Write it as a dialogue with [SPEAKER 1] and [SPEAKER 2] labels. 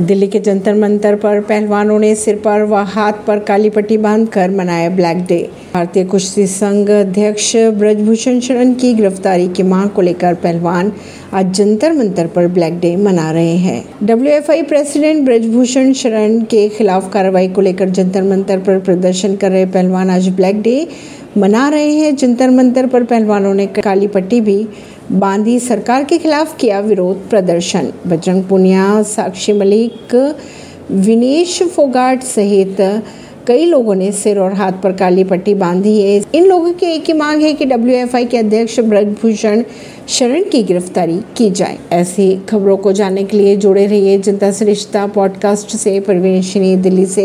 [SPEAKER 1] दिल्ली के जंतर मंतर पर पहलवानों ने सिर पर व हाथ पर काली पट्टी बांधकर मनाया ब्लैक डे। भारतीय कुश्ती संघ अध्यक्ष ब्रजभूषण शरण की गिरफ्तारी की मांग को लेकर पहलवान आज जंतर मंतर पर ब्लैक डे मना रहे हैं। W F I president Brijbhushan Sharan के खिलाफ कार्रवाई को लेकर जंतर मंतर पर प्रदर्शन कर रहे पहलवान आज ब्लैक डे मना रहे हैं। जंतर मंतर पर पहलवानों ने काली पट्टी भी बांधी। सरकार के खिलाफ किया विरोध प्रदर्शन। बजरंग पुनिया, साक्षी मलिक, विनेश फोगाट सहित कई लोगों ने सिर और हाथ पर काली पट्टी बांधी है। इन लोगों की एक ही मांग है कि डब्ल्यूएफआई के अध्यक्ष ब्रजभूषण शरण की गिरफ्तारी की जाए। ऐसी खबरों को जानने के लिए जुड़े रहिए जनता से रिश्ता पॉडकास्ट से। परवीन दिल्ली से।